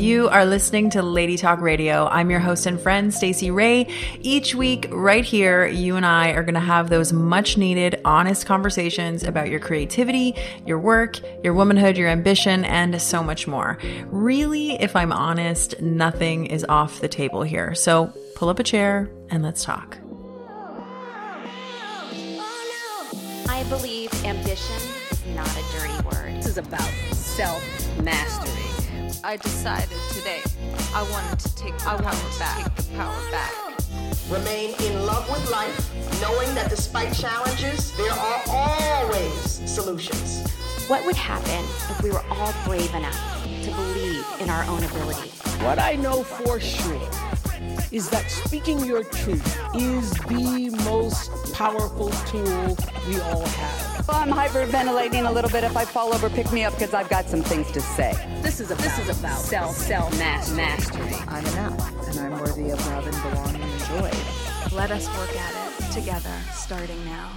You are listening to Lady Talk Radio. I'm your host and friend, Stacey Ray. Each week, right here, you and I are going to have those much needed, honest conversations about your creativity, your work, your womanhood, your ambition, and so much more. Really, if I'm honest, nothing is off the table here. So pull up a chair and let's talk. I believe ambition is not a dirty word. This is about self mastery. I decided today I wanted to take the, I power, wanted to. Take the power back. Remain in love with life, knowing that despite challenges, there are always solutions. What would happen if we were all brave enough to believe in our own ability? What I know for sure is that speaking your truth is the most powerful tool we all have. Well, I'm hyperventilating a little bit. If I fall over, pick me up because I've got some things to say. This is about, this is about self self mastery. I'm enough, and I'm worthy of love and belonging and joy. Let us work at it together, starting now.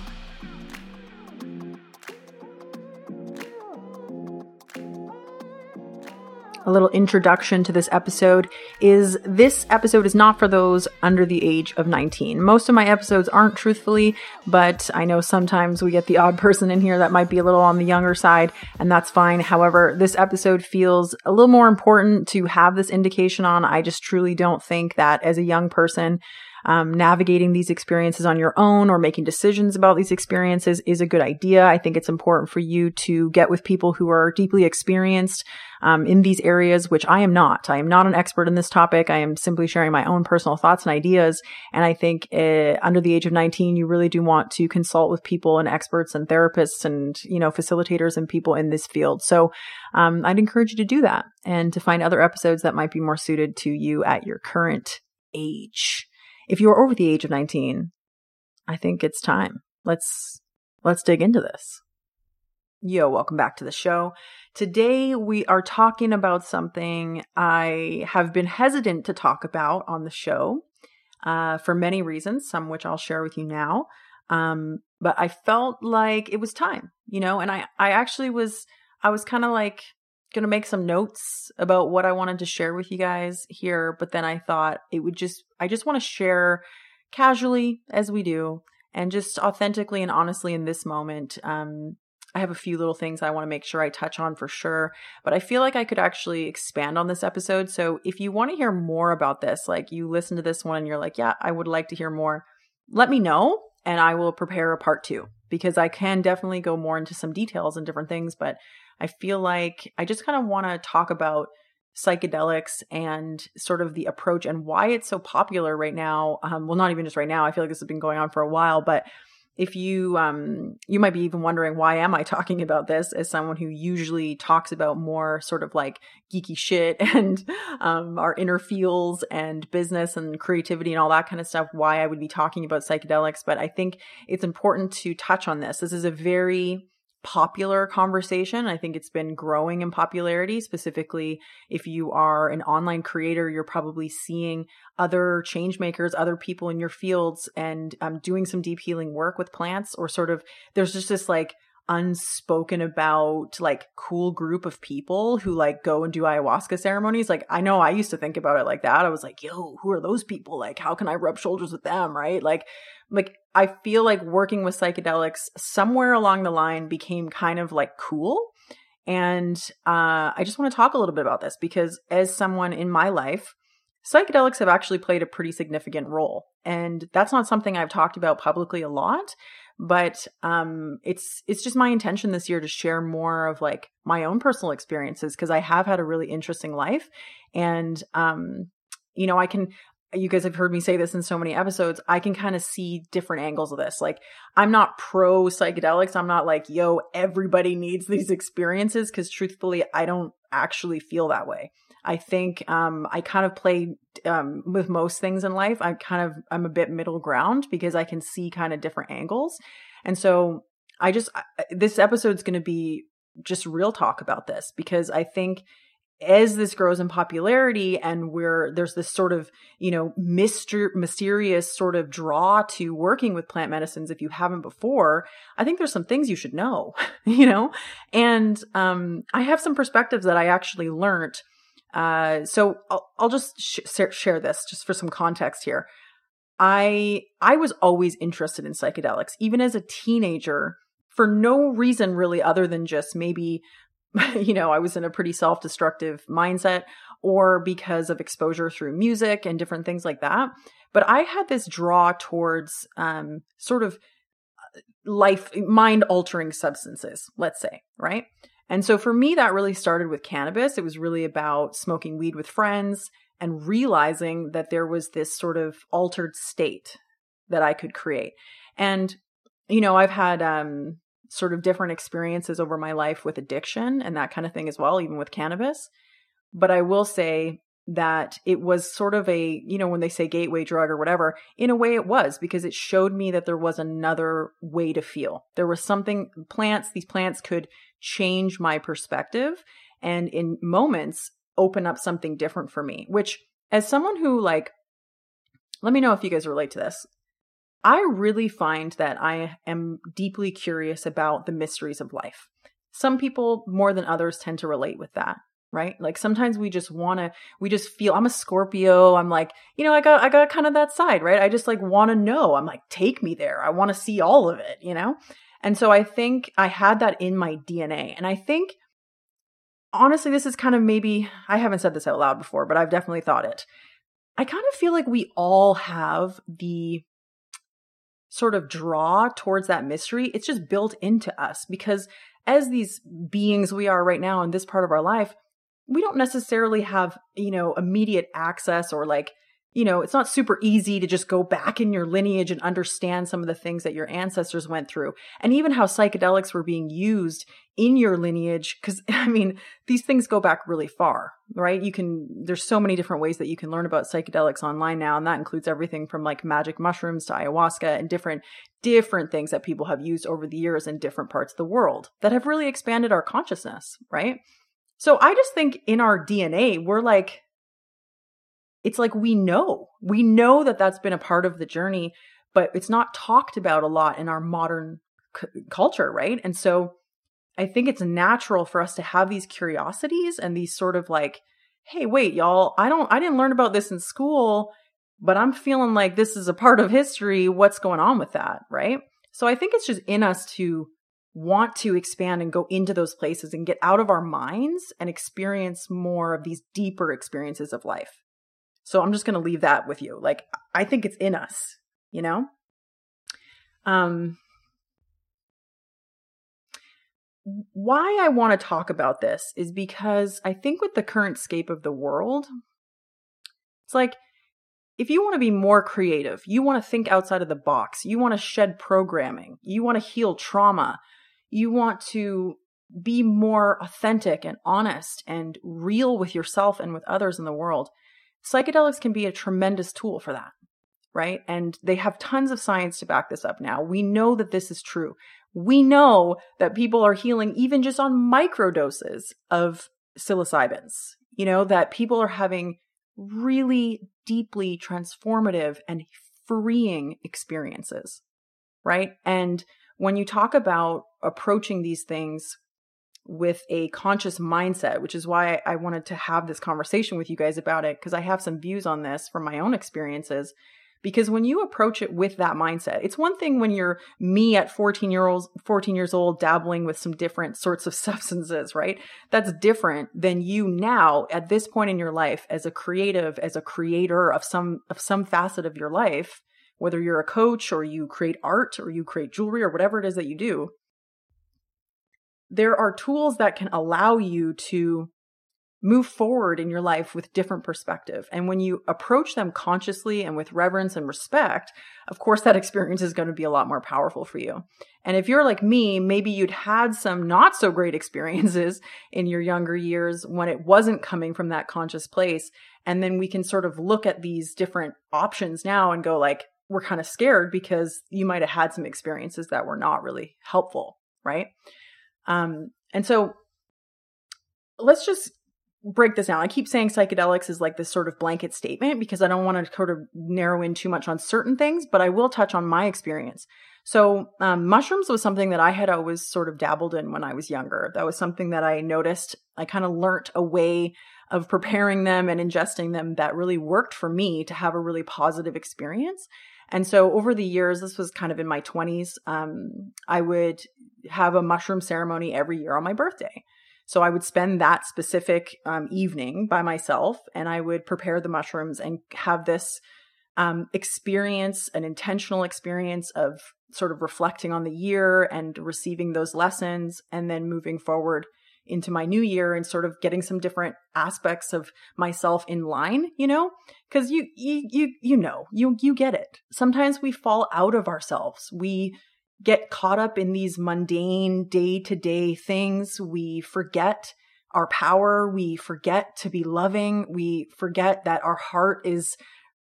A little introduction to this episode is this episode is not for those under the age of 19. Most of my episodes aren't truthfully, but I know sometimes we get the odd person in here that might be a little on the younger side, and that's fine. However, this episode feels a little more important to have this indication on. I just truly don't think that as a young person, um, navigating these experiences on your own or making decisions about these experiences is a good idea. I think it's important for you to get with people who are deeply experienced um, in these areas, which I am not. I am not an expert in this topic. I am simply sharing my own personal thoughts and ideas. And I think uh, under the age of 19, you really do want to consult with people and experts and therapists and, you know, facilitators and people in this field. So um, I'd encourage you to do that and to find other episodes that might be more suited to you at your current age if you are over the age of 19, I think it's time. Let's let's dig into this. Yo, welcome back to the show. Today we are talking about something I have been hesitant to talk about on the show uh, for many reasons, some which I'll share with you now. Um, but I felt like it was time, you know, and I I actually was I was kind of like going to make some notes about what I wanted to share with you guys here, but then I thought it would just, I just want to share casually as we do and just authentically and honestly in this moment. Um, I have a few little things I want to make sure I touch on for sure, but I feel like I could actually expand on this episode. So if you want to hear more about this, like you listen to this one and you're like, yeah, I would like to hear more, let me know and I will prepare a part two because I can definitely go more into some details and different things, but I feel like I just kind of want to talk about psychedelics and sort of the approach and why it's so popular right now. Um, well, not even just right now. I feel like this has been going on for a while, but if you um you might be even wondering why am i talking about this as someone who usually talks about more sort of like geeky shit and um our inner feels and business and creativity and all that kind of stuff why i would be talking about psychedelics but i think it's important to touch on this this is a very popular conversation. I think it's been growing in popularity. Specifically, if you are an online creator, you're probably seeing other change makers, other people in your fields, and um, doing some deep healing work with plants, or sort of there's just this like unspoken about like cool group of people who like go and do ayahuasca ceremonies like i know i used to think about it like that i was like yo who are those people like how can i rub shoulders with them right like like I feel like working with psychedelics somewhere along the line became kind of like cool. And uh, I just want to talk a little bit about this because as someone in my life, psychedelics have actually played a pretty significant role. And that's not something I've talked about publicly a lot, but um, it's it's just my intention this year to share more of like my own personal experiences because I have had a really interesting life, and um, you know, I can you guys have heard me say this in so many episodes, I can kind of see different angles of this. Like, I'm not pro psychedelics. I'm not like, yo, everybody needs these experiences because truthfully, I don't actually feel that way. I think um, I kind of play um, with most things in life. I kind of I'm a bit middle ground because I can see kind of different angles, and so I just I, this episode's going to be just real talk about this because I think as this grows in popularity and where there's this sort of you know myster- mysterious sort of draw to working with plant medicines if you haven't before i think there's some things you should know you know and um, i have some perspectives that i actually learned Uh, so I'll, I'll just sh- share this just for some context here. I I was always interested in psychedelics, even as a teenager, for no reason really other than just maybe, you know, I was in a pretty self-destructive mindset, or because of exposure through music and different things like that. But I had this draw towards um, sort of uh, life, mind altering substances, let's say, right? And so for me, that really started with cannabis. It was really about smoking weed with friends and realizing that there was this sort of altered state that I could create. And, you know, I've had um, sort of different experiences over my life with addiction and that kind of thing as well, even with cannabis. But I will say that it was sort of a, you know, when they say gateway drug or whatever, in a way it was because it showed me that there was another way to feel. There was something, plants, these plants could change my perspective and in moments open up something different for me, which as someone who like, let me know if you guys relate to this. I really find that I am deeply curious about the mysteries of life. Some people more than others tend to relate with that right? Like sometimes we just want to, we just feel, I'm a Scorpio. I'm like, you know, I got, I got kind of that side, right? I just like want to know. I'm like, take me there. I want to see all of it, you know? And so I think I had that in my DNA. And I think, honestly, this is kind of maybe, I haven't said this out loud before, but I've definitely thought it. I kind of feel like we all have the sort of draw towards that mystery. It's just built into us because as these beings we are right now in this part of our life, we don't necessarily have, you know, immediate access or like, you know, it's not super easy to just go back in your lineage and understand some of the things that your ancestors went through. And even how psychedelics were being used in your lineage. Cause I mean, these things go back really far, right? You can, there's so many different ways that you can learn about psychedelics online now. And that includes everything from like magic mushrooms to ayahuasca and different, different things that people have used over the years in different parts of the world that have really expanded our consciousness, right? So I just think in our DNA, we're like, it's like we know, we know that that's been a part of the journey, but it's not talked about a lot in our modern c- culture, right? And so I think it's natural for us to have these curiosities and these sort of like, hey, wait, y'all, I don't, I didn't learn about this in school, but I'm feeling like this is a part of history. What's going on with that, right? So I think it's just in us to want to expand and go into those places and get out of our minds and experience more of these deeper experiences of life. So I'm just going to leave that with you. Like I think it's in us, you know? Um why I want to talk about this is because I think with the current scape of the world, it's like if you want to be more creative, you want to think outside of the box, you want to shed programming, you want to heal trauma, you want to be more authentic and honest and real with yourself and with others in the world, psychedelics can be a tremendous tool for that, right? And they have tons of science to back this up now. We know that this is true. We know that people are healing even just on micro doses of psilocybins, you know, that people are having really deeply transformative and freeing experiences, right? And when you talk about approaching these things with a conscious mindset, which is why I wanted to have this conversation with you guys about it, because I have some views on this from my own experiences. Because when you approach it with that mindset, it's one thing when you're me at 14 year old, 14 years old, dabbling with some different sorts of substances, right? That's different than you now at this point in your life as a creative, as a creator of some, of some facet of your life whether you're a coach or you create art or you create jewelry or whatever it is that you do, there are tools that can allow you to move forward in your life with different perspective. And when you approach them consciously and with reverence and respect, of course, that experience is going to be a lot more powerful for you. And if you're like me, maybe you'd had some not so great experiences in your younger years when it wasn't coming from that conscious place. And then we can sort of look at these different options now and go like, we're kind of scared because you might have had some experiences that were not really helpful, right? Um, and so let's just break this down. I keep saying psychedelics is like this sort of blanket statement because I don't want to sort of narrow in too much on certain things, but I will touch on my experience. So, um, mushrooms was something that I had always sort of dabbled in when I was younger. That was something that I noticed. I kind of learnt a way of preparing them and ingesting them that really worked for me to have a really positive experience. And so over the years, this was kind of in my 20s, um, I would have a mushroom ceremony every year on my birthday. So I would spend that specific um, evening by myself and I would prepare the mushrooms and have this um, experience, an intentional experience of sort of reflecting on the year and receiving those lessons and then moving forward into my new year and sort of getting some different aspects of myself in line, you know? Cuz you you you you know, you you get it. Sometimes we fall out of ourselves. We get caught up in these mundane day-to-day things. We forget our power, we forget to be loving, we forget that our heart is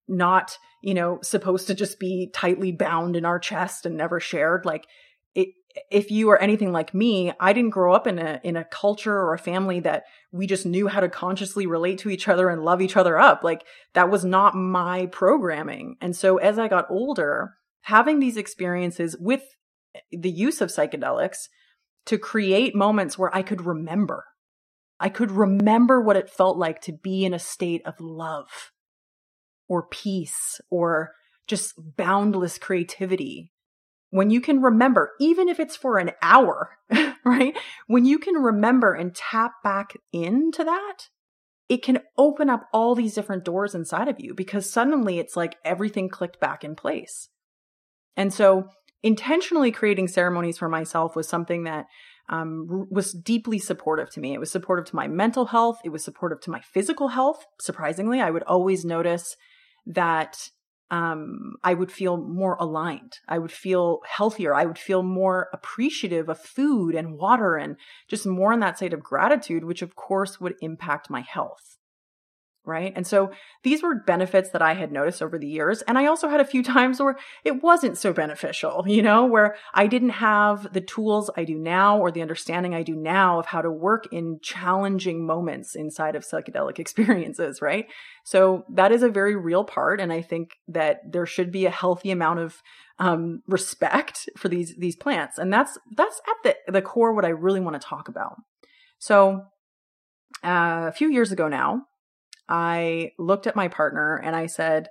not, you know, supposed to just be tightly bound in our chest and never shared. Like it, if you are anything like me, I didn't grow up in a in a culture or a family that we just knew how to consciously relate to each other and love each other up. Like that was not my programming. And so as I got older, having these experiences with the use of psychedelics to create moments where I could remember. I could remember what it felt like to be in a state of love or peace or just boundless creativity. When you can remember, even if it's for an hour, right? When you can remember and tap back into that, it can open up all these different doors inside of you because suddenly it's like everything clicked back in place. And so intentionally creating ceremonies for myself was something that um, was deeply supportive to me. It was supportive to my mental health. It was supportive to my physical health. Surprisingly, I would always notice that um, I would feel more aligned. I would feel healthier. I would feel more appreciative of food and water and just more in that state of gratitude, which of course would impact my health right? And so these were benefits that I had noticed over the years. And I also had a few times where it wasn't so beneficial, you know, where I didn't have the tools I do now or the understanding I do now of how to work in challenging moments inside of psychedelic experiences, right? So that is a very real part. And I think that there should be a healthy amount of um, respect for these these plants. And that's that's at the, the core what I really want to talk about. So uh, a few years ago now, I looked at my partner and I said,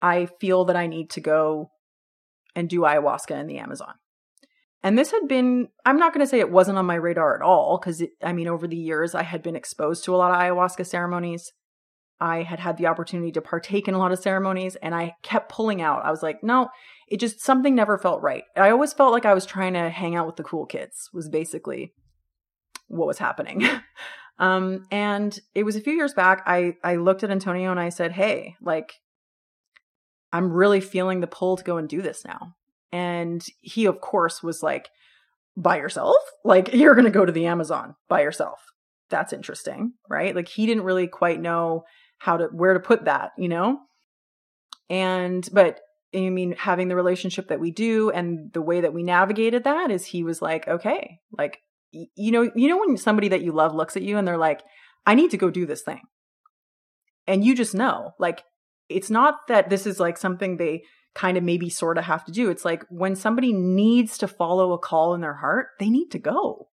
I feel that I need to go and do ayahuasca in the Amazon. And this had been, I'm not going to say it wasn't on my radar at all, because I mean, over the years, I had been exposed to a lot of ayahuasca ceremonies. I had had the opportunity to partake in a lot of ceremonies, and I kept pulling out. I was like, no, it just, something never felt right. I always felt like I was trying to hang out with the cool kids, was basically what was happening. Um, and it was a few years back. I I looked at Antonio and I said, "Hey, like, I'm really feeling the pull to go and do this now." And he, of course, was like, "By yourself? Like, you're going to go to the Amazon by yourself? That's interesting, right?" Like, he didn't really quite know how to where to put that, you know. And but I mean, having the relationship that we do and the way that we navigated that is he was like, okay, like you know, you know when somebody that you love looks at you and they're like, I need to go do this thing. And you just know, like, it's not that this is like something they kind of maybe sort of have to do. It's like when somebody needs to follow a call in their heart, they need to go.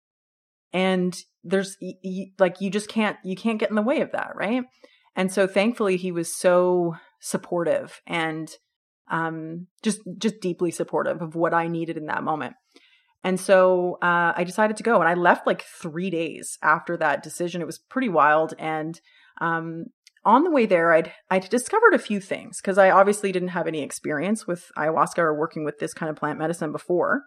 And there's like, you just can't, you can't get in the way of that. Right. And so thankfully he was so supportive and, um, just, just deeply supportive of what I needed in that moment. And so uh, I decided to go, and I left like three days after that decision. It was pretty wild, and um, on the way there, I'd I'd discovered a few things because I obviously didn't have any experience with ayahuasca or working with this kind of plant medicine before.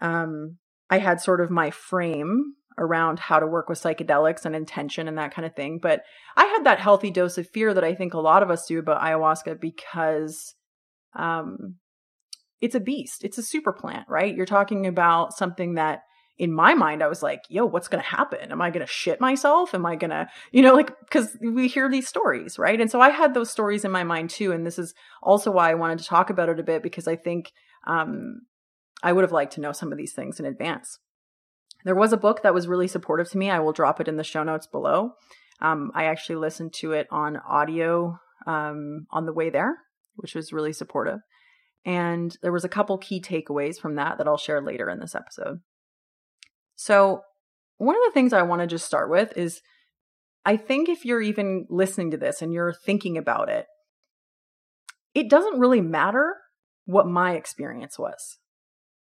Um, I had sort of my frame around how to work with psychedelics and intention and that kind of thing, but I had that healthy dose of fear that I think a lot of us do about ayahuasca because um, it's a beast. It's a super plant, right? You're talking about something that in my mind, I was like, yo, what's going to happen? Am I going to shit myself? Am I going to, you know, like, because we hear these stories, right? And so I had those stories in my mind too. And this is also why I wanted to talk about it a bit because I think um, I would have liked to know some of these things in advance. There was a book that was really supportive to me. I will drop it in the show notes below. Um, I actually listened to it on audio um, on the way there, which was really supportive. And there was a couple key takeaways from that that I'll share later in this episode. So, one of the things I want to just start with is I think if you're even listening to this and you're thinking about it, it doesn't really matter what my experience was,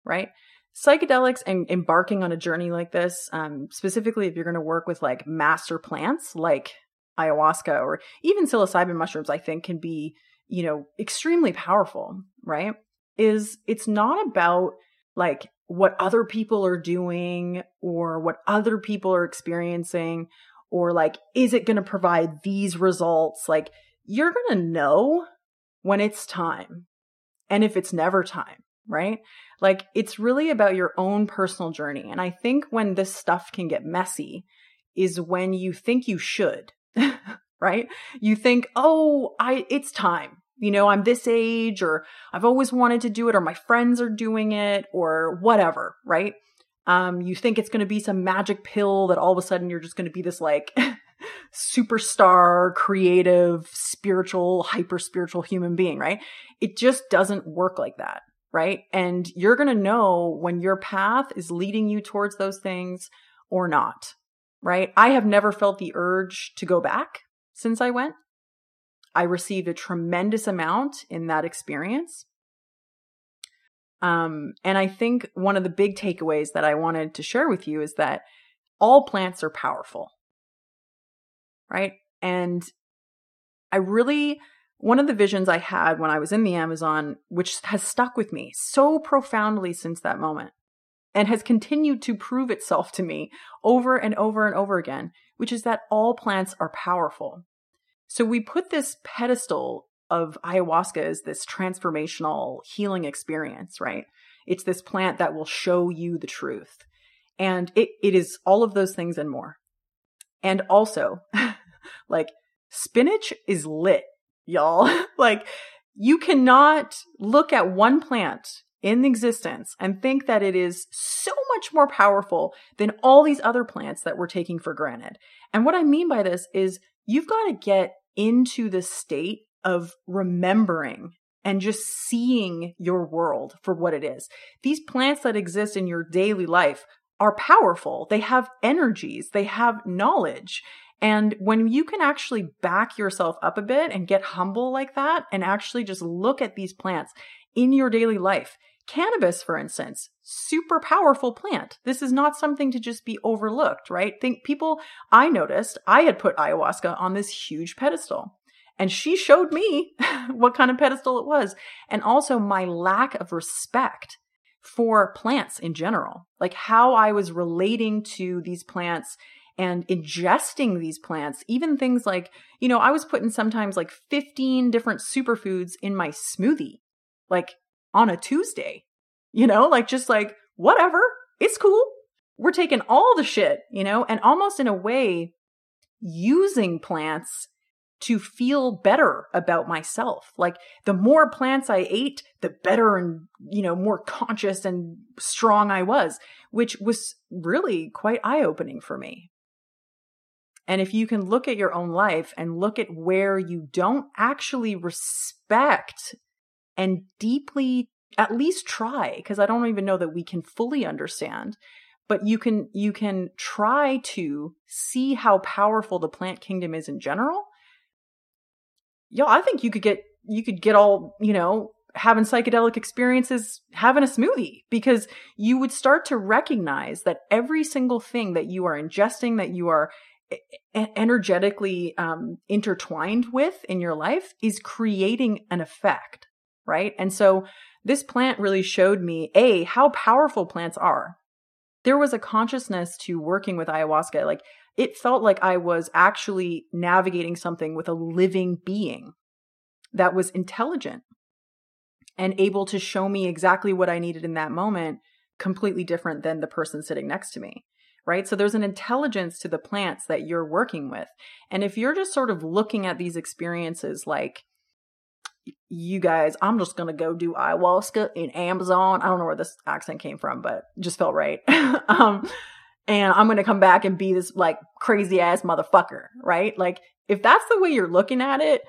right? Psychedelics and embarking on a journey like this, um, specifically if you're going to work with like master plants like ayahuasca or even psilocybin mushrooms, I think can be, you know, extremely powerful, right? Is it's not about like what other people are doing or what other people are experiencing or like, is it going to provide these results? Like, you're going to know when it's time and if it's never time, right? Like, it's really about your own personal journey. And I think when this stuff can get messy is when you think you should, right? You think, oh, I, it's time. You know, I'm this age, or I've always wanted to do it, or my friends are doing it, or whatever, right? Um, you think it's going to be some magic pill that all of a sudden you're just going to be this like superstar, creative, spiritual, hyper spiritual human being, right? It just doesn't work like that, right? And you're going to know when your path is leading you towards those things or not, right? I have never felt the urge to go back since I went. I received a tremendous amount in that experience. Um, and I think one of the big takeaways that I wanted to share with you is that all plants are powerful. Right. And I really, one of the visions I had when I was in the Amazon, which has stuck with me so profoundly since that moment and has continued to prove itself to me over and over and over again, which is that all plants are powerful. So we put this pedestal of ayahuasca as this transformational healing experience, right? It's this plant that will show you the truth. And it, it is all of those things and more. And also, like, spinach is lit, y'all. like, you cannot look at one plant in existence and think that it is so much more powerful than all these other plants that we're taking for granted. And what I mean by this is you've got to get into the state of remembering and just seeing your world for what it is. These plants that exist in your daily life are powerful. They have energies, they have knowledge. And when you can actually back yourself up a bit and get humble like that and actually just look at these plants in your daily life, cannabis, for instance, super powerful plant. This is not something to just be overlooked, right? Think people, I noticed I had put ayahuasca on this huge pedestal. And she showed me what kind of pedestal it was. And also my lack of respect for plants in general, like how I was relating to these plants and ingesting these plants, even things like, you know, I was putting sometimes like 15 different superfoods in my smoothie, like on a Tuesday, you know, like just like, whatever, it's cool. We're taking all the shit, you know, and almost in a way using plants to feel better about myself. Like the more plants I ate, the better and, you know, more conscious and strong I was, which was really quite eye opening for me. And if you can look at your own life and look at where you don't actually respect and deeply at least try because I don't even know that we can fully understand but you can you can try to see how powerful the plant kingdom is in general. Yo, I think you could get you could get all, you know, having psychedelic experiences having a smoothie because you would start to recognize that every single thing that you are ingesting that you are energetically um, intertwined with in your life is creating an effect right and so this plant really showed me a how powerful plants are there was a consciousness to working with ayahuasca like it felt like I was actually navigating something with a living being that was intelligent and able to show me exactly what I needed in that moment, completely different than the person sitting next to me. Right. So there's an intelligence to the plants that you're working with. And if you're just sort of looking at these experiences like, you guys, I'm just to go do ayahuasca in Amazon. I don't know where this accent came from, but just felt right. um, and I'm to come back and be this like crazy ass motherfucker, right? Like if that's the way you're looking at it,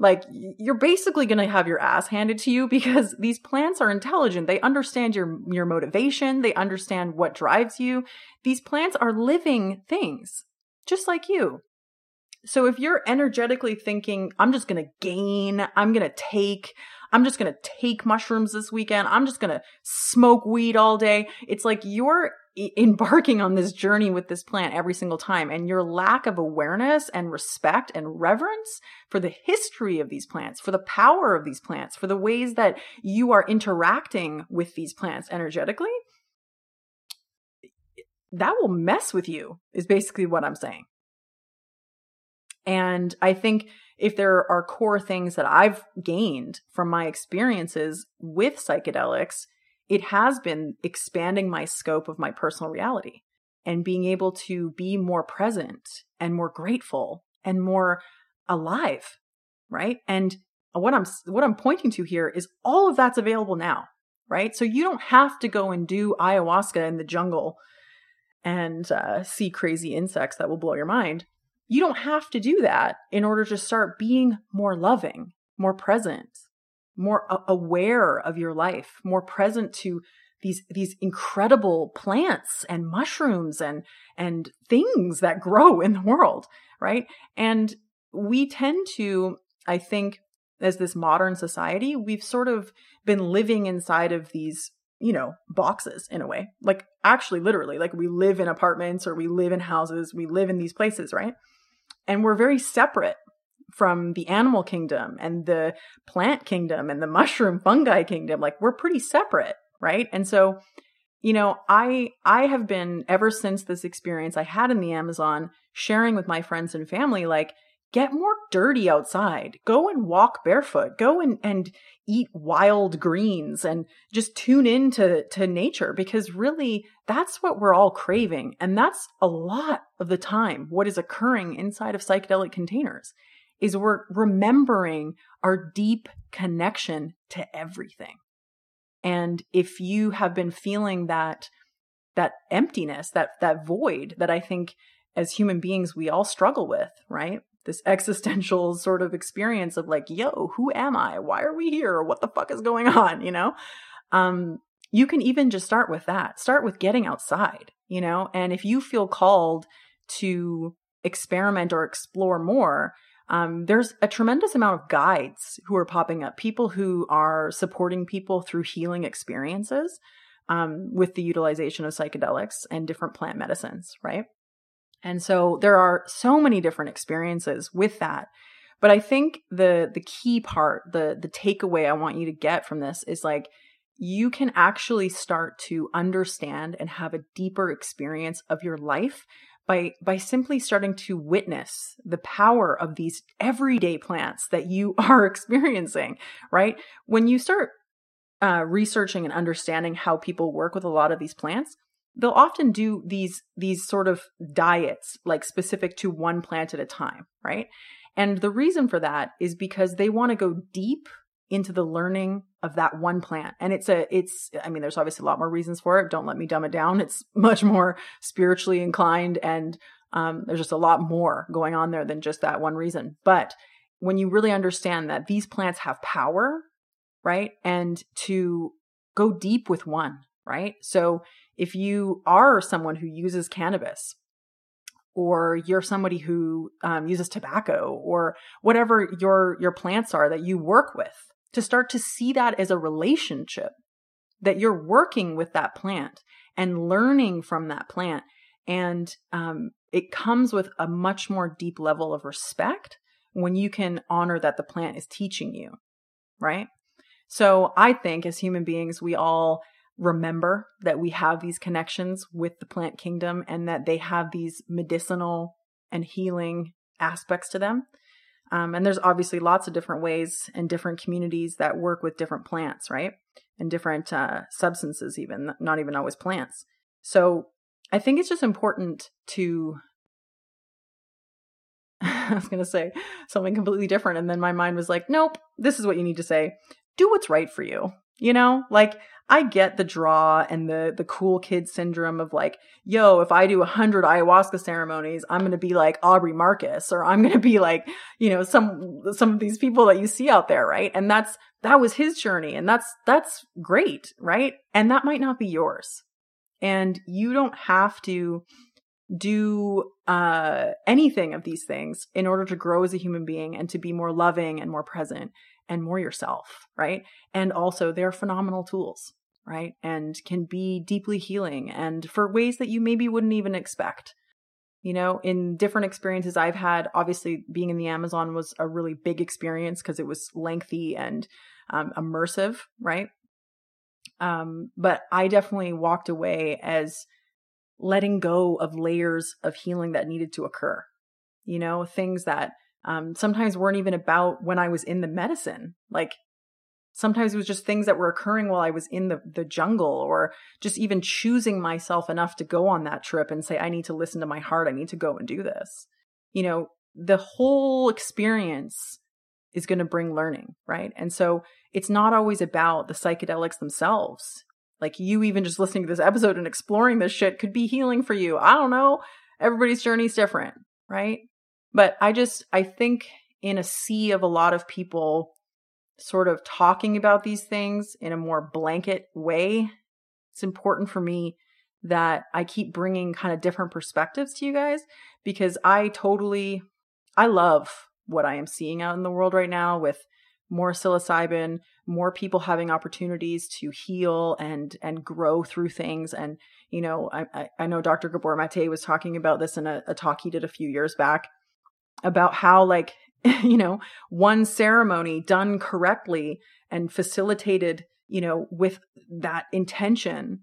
Like you're basically going to have your ass handed to you because these plants are intelligent. They understand your your motivation, they understand what drives you. These plants are living things, just like you. So if you're energetically thinking, I'm just going to gain, I'm going to take, I'm just going to take mushrooms this weekend, I'm just going to smoke weed all day, it's like you're embarking on this journey with this plant every single time and your lack of awareness and respect and reverence for the history of these plants for the power of these plants for the ways that you are interacting with these plants energetically that will mess with you is basically what i'm saying and i think if there are core things that i've gained from my experiences with psychedelics it has been expanding my scope of my personal reality and being able to be more present and more grateful and more alive right? And what i'm what i'm pointing to here is all of that's available now right? So you don't have to go and do ayahuasca in the jungle and uh, see crazy insects that will blow your mind you don't have to do that in order to start being more loving more present more aware of your life, more present to these these incredible plants and mushrooms and and things that grow in the world, right? And we tend to, I think, as this modern society, we've sort of been living inside of these, you know, boxes in a way. Like actually literally, like we live in apartments or we live in houses, we live in these places, right? And we're very separate from the animal kingdom and the plant kingdom and the mushroom fungi kingdom. Like we're pretty separate right? And so you know i i have been ever since this experience i had in the amazon sharing with my friends and family like get more dirty outside go and walk barefoot go and and eat wild greens and just tune into to nature because really that's what we're all craving and that's a lot of the time what is occurring inside of psychedelic containers is we're remembering our deep connection to everything. And if you have been feeling that that emptiness, that that void that I think as human beings we all struggle with, right? This existential sort of experience of like, yo, who am I? Why are we here? What the fuck is going on, you know? Um you can even just start with that. Start with getting outside, you know? And if you feel called to experiment or explore more, um, there's a tremendous amount of guides who are popping up, people who are supporting people through healing experiences um, with the utilization of psychedelics and different plant medicines, right? And so there are so many different experiences with that. But I think the the key part, the the takeaway I want you to get from this is like you can actually start to understand and have a deeper experience of your life by by simply starting to witness the power of these everyday plants that you are experiencing right when you start uh, researching and understanding how people work with a lot of these plants they'll often do these these sort of diets like specific to one plant at a time right and the reason for that is because they want to go deep into the learning of that one plant. And it's a, it's, I mean, there's obviously a lot more reasons for it. Don't let me dumb it down. It's much more spiritually inclined and um, there's just a lot more going on there than just that one reason. But when you really understand that these plants have power, right? And to go deep with one, right? So if you are someone who uses cannabis, or you're somebody who um, uses tobacco or whatever your your plants are that you work with to start to see that as a relationship that you're working with that plant and learning from that plant. And um, it comes with a much more deep level of respect when you can honor that the plant is teaching you, right? So I think as human beings, we all remember that we have these connections with the plant kingdom and that they have these medicinal and healing aspects to them. Um, and there's obviously lots of different ways and different communities that work with different plants, right? And different uh, substances, even, not even always plants. So I think it's just important to. I was going to say something completely different. And then my mind was like, nope, this is what you need to say. Do what's right for you. You know, like I get the draw and the the cool kid syndrome of like, yo, if I do a hundred ayahuasca ceremonies, I'm gonna be like Aubrey Marcus, or I'm gonna be like, you know, some some of these people that you see out there, right? And that's that was his journey, and that's that's great, right? And that might not be yours, and you don't have to do uh anything of these things in order to grow as a human being and to be more loving and more present and more yourself, right? And also they're phenomenal tools right? And can be deeply healing and for ways that you maybe wouldn't even expect. You know, in different experiences I've had, obviously being in the Amazon was a really big experience because it was lengthy and um, immersive, right? Um, but I definitely walked away as letting go of layers of healing that needed to occur. You know, things that um, sometimes weren't even about when I was in the medicine. Like Sometimes it was just things that were occurring while I was in the, the jungle or just even choosing myself enough to go on that trip and say, I need to listen to my heart. I need to go and do this. You know, the whole experience is going to bring learning, right? And so it's not always about the psychedelics themselves. Like you even just listening to this episode and exploring this shit could be healing for you. I don't know. Everybody's journey is different, right? But I just, I think in a sea of a lot of people sort of talking about these things in a more blanket way, it's important for me that I keep bringing kind of different perspectives to you guys because I totally I love what I am seeing out in the world right now with more psilocybin, more people having opportunities to heal and and grow through things. And you know, I I know Dr. Gabor Mate was talking about this in a, a talk he did a few years back about how like you know, one ceremony done correctly and facilitated, you know, with that intention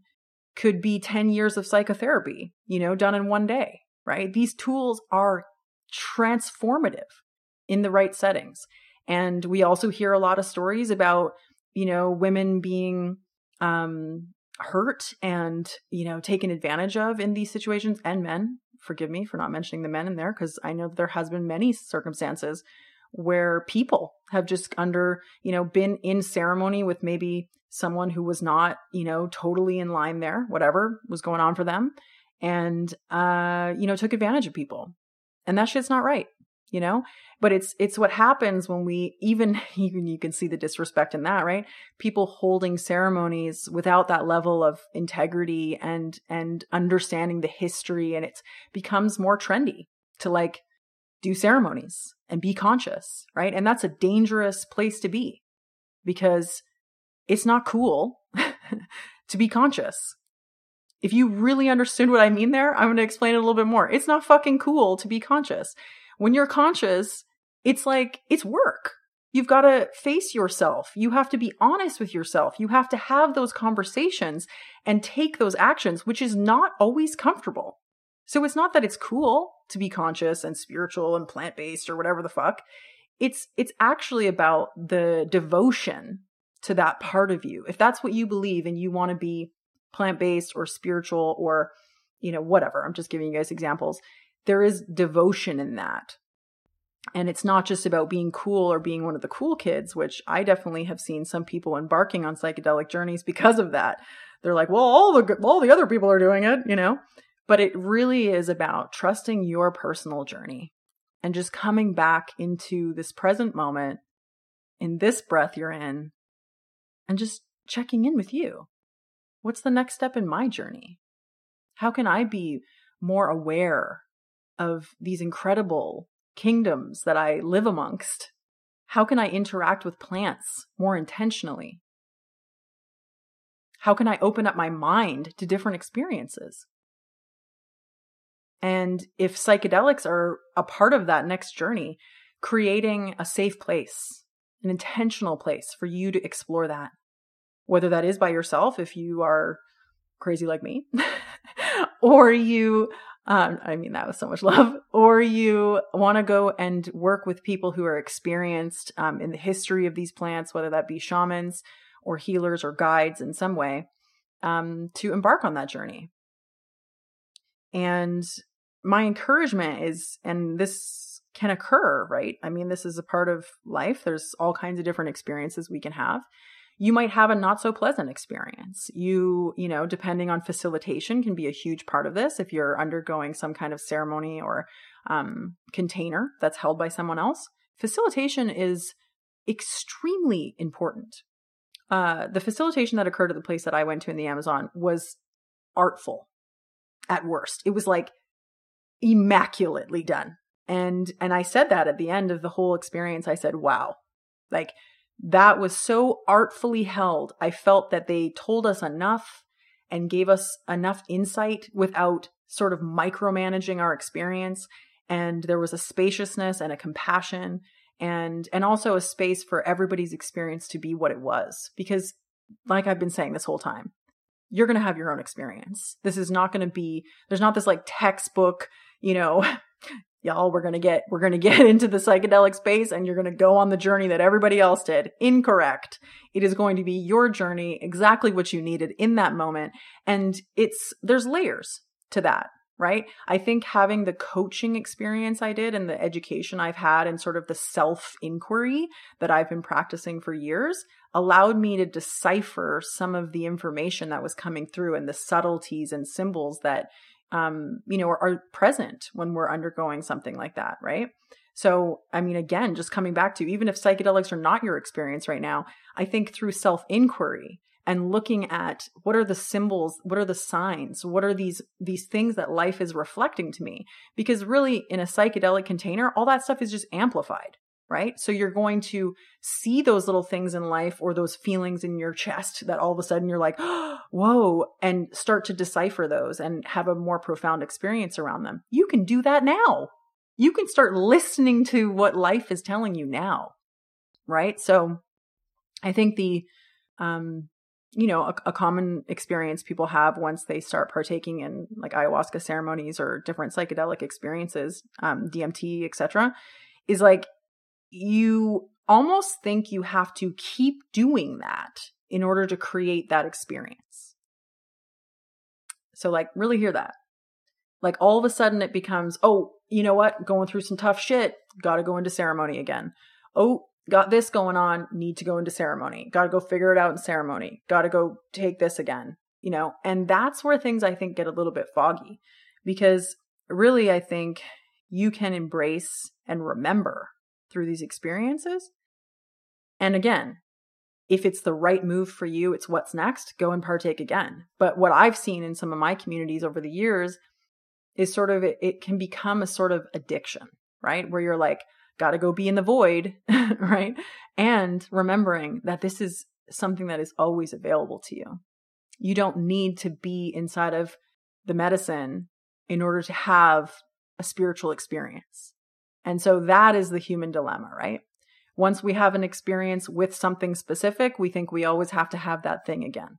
could be 10 years of psychotherapy, you know, done in one day, right? These tools are transformative in the right settings. And we also hear a lot of stories about, you know, women being um hurt and, you know, taken advantage of in these situations and men forgive me for not mentioning the men in there because I know there has been many circumstances where people have just under, you know, been in ceremony with maybe someone who was not, you know, totally in line there, whatever was going on for them, and uh, you know, took advantage of people. And that shit's not right you know but it's it's what happens when we even even you can see the disrespect in that right people holding ceremonies without that level of integrity and and understanding the history and it becomes more trendy to like do ceremonies and be conscious right and that's a dangerous place to be because it's not cool to be conscious if you really understood what I mean there, I'm going to explain it a little bit more. It's not fucking cool to be conscious. When you're conscious, it's like, it's work. You've got to face yourself. You have to be honest with yourself. You have to have those conversations and take those actions, which is not always comfortable. So it's not that it's cool to be conscious and spiritual and plant-based or whatever the fuck. It's it's actually about the devotion to that part of you. If that's what you believe and you want to be plant-based or spiritual or you know whatever, I'm just giving you guys examples there is devotion in that. And it's not just about being cool or being one of the cool kids, which I definitely have seen some people embarking on psychedelic journeys because of that. They're like, well, all the all the other people are doing it, you know. But it really is about trusting your personal journey and just coming back into this present moment in this breath you're in and just checking in with you. What's the next step in my journey? How can I be more aware of these incredible kingdoms that I live amongst? How can I interact with plants more intentionally? How can I open up my mind to different experiences? And if psychedelics are a part of that next journey, creating a safe place, an intentional place for you to explore that, whether that is by yourself if you are crazy like me, or you um, I mean, that was so much love. Or you want to go and work with people who are experienced um, in the history of these plants, whether that be shamans or healers or guides in some way, um, to embark on that journey. And my encouragement is, and this can occur, right? I mean, this is a part of life. There's all kinds of different experiences we can have. You might have a not so pleasant experience. You, you know, depending on facilitation can be a huge part of this. If you're undergoing some kind of ceremony or um, container that's held by someone else, facilitation is extremely important. Uh, the facilitation that occurred at the place that I went to in the Amazon was artful at worst. It was like immaculately done. And and I said that at the end of the whole experience. I said, "Wow." Like that was so artfully held. I felt that they told us enough and gave us enough insight without sort of micromanaging our experience and there was a spaciousness and a compassion and and also a space for everybody's experience to be what it was because like I've been saying this whole time you're going to have your own experience. This is not going to be there's not this like textbook, you know, y'all we're going to get we're going to get into the psychedelic space and you're going to go on the journey that everybody else did. Incorrect. It is going to be your journey, exactly what you needed in that moment and it's there's layers to that right? I think having the coaching experience I did and the education I've had and sort of the self inquiry that I've been practicing for years allowed me to decipher some of the information that was coming through and the subtleties and symbols that um, you know, are, are present when we're undergoing something like that, right? So, I mean, again, just coming back to even if psychedelics are not your experience right now, I think through self inquiry and looking at what are the symbols what are the signs what are these these things that life is reflecting to me because really in a psychedelic container all that stuff is just amplified right? So you're going to see those little things in life or those feelings in your chest that all of a sudden you're like oh, whoa and start to decipher those and have a more profound experience around them. You can do that now. You can start listening to what life is telling you now right? So i think the um you know, a, a, common experience people have once they start partaking in like ayahuasca ceremonies or different psychedelic experiences, um, DMT, etc., is like you almost think you have to keep doing that in order to create that experience. So, like, really hear that. Like, all of a sudden it becomes, oh, you know what? Going through some tough shit. Got to go into ceremony again. Oh, got this going on, need to go into ceremony. Got to go figure it out in ceremony. Got to go take this again, you know? And that's where things I think get a little bit foggy because really I think you can embrace and remember through these experiences. And again, if it's the right move for you, it's what's next, go and partake again. But what I've seen in some of my communities over the years is sort of it, it can become a sort of addiction, right? Where you're like, got to go be in the void, right? And remembering that this is something that is always available to you. You don't need to be inside of the medicine in order to have a spiritual experience. And so that is the human dilemma, right? Once we have an experience with something specific, we think we always have to have that thing again.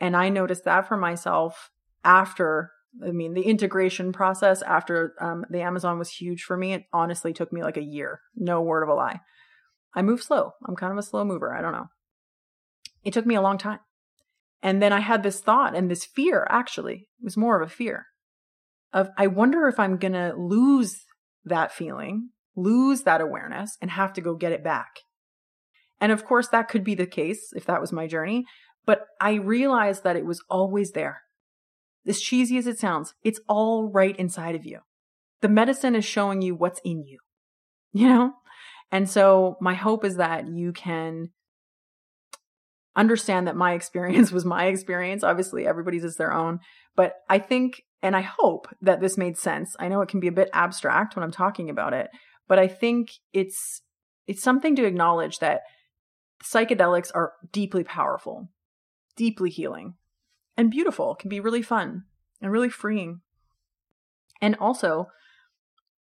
And I noticed that for myself after I mean, the integration process after um, the Amazon was huge for me. It honestly took me like a year. No word of a lie. I move slow. I'm kind of a slow mover. I don't know. It took me a long time. And then I had this thought and this fear, actually, it was more of a fear of I wonder if I'm going to lose that feeling, lose that awareness, and have to go get it back. And of course, that could be the case if that was my journey. But I realized that it was always there. As cheesy as it sounds, it's all right inside of you. The medicine is showing you what's in you, you know? And so my hope is that you can understand that my experience was my experience. Obviously, everybody's is their own. But I think, and I hope that this made sense. I know it can be a bit abstract when I'm talking about it, but I think it's, it's something to acknowledge that psychedelics are deeply powerful, deeply healing, and beautiful, can be really fun and really freeing. And also,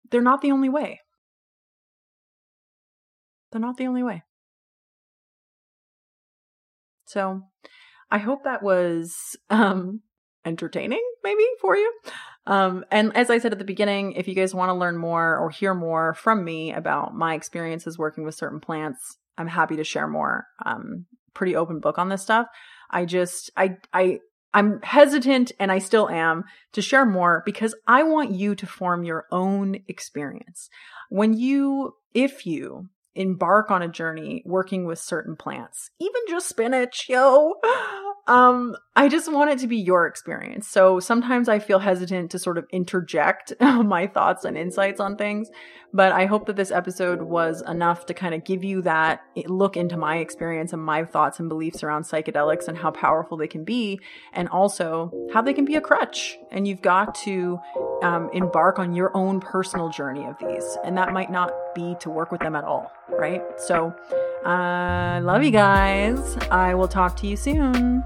they're not the only way. They're not the only way. So, I hope that was um, entertaining, maybe for you. Um, and as I said at the beginning, if you guys want to learn more or hear more from me about my experiences working with certain plants, I'm happy to share more. Um, pretty open book on this stuff. I just, I, I I'm hesitant and I still am to share more because I want you to form your own experience. When you, if you embark on a journey working with certain plants, even just spinach, yo. Um, I just want it to be your experience. So sometimes I feel hesitant to sort of interject my thoughts and insights on things, but I hope that this episode was enough to kind of give you that look into my experience and my thoughts and beliefs around psychedelics and how powerful they can be, and also how they can be a crutch. And you've got to um, embark on your own personal journey of these, and that might not be to work with them at all, right? So, I uh, love you guys. I will talk to you soon.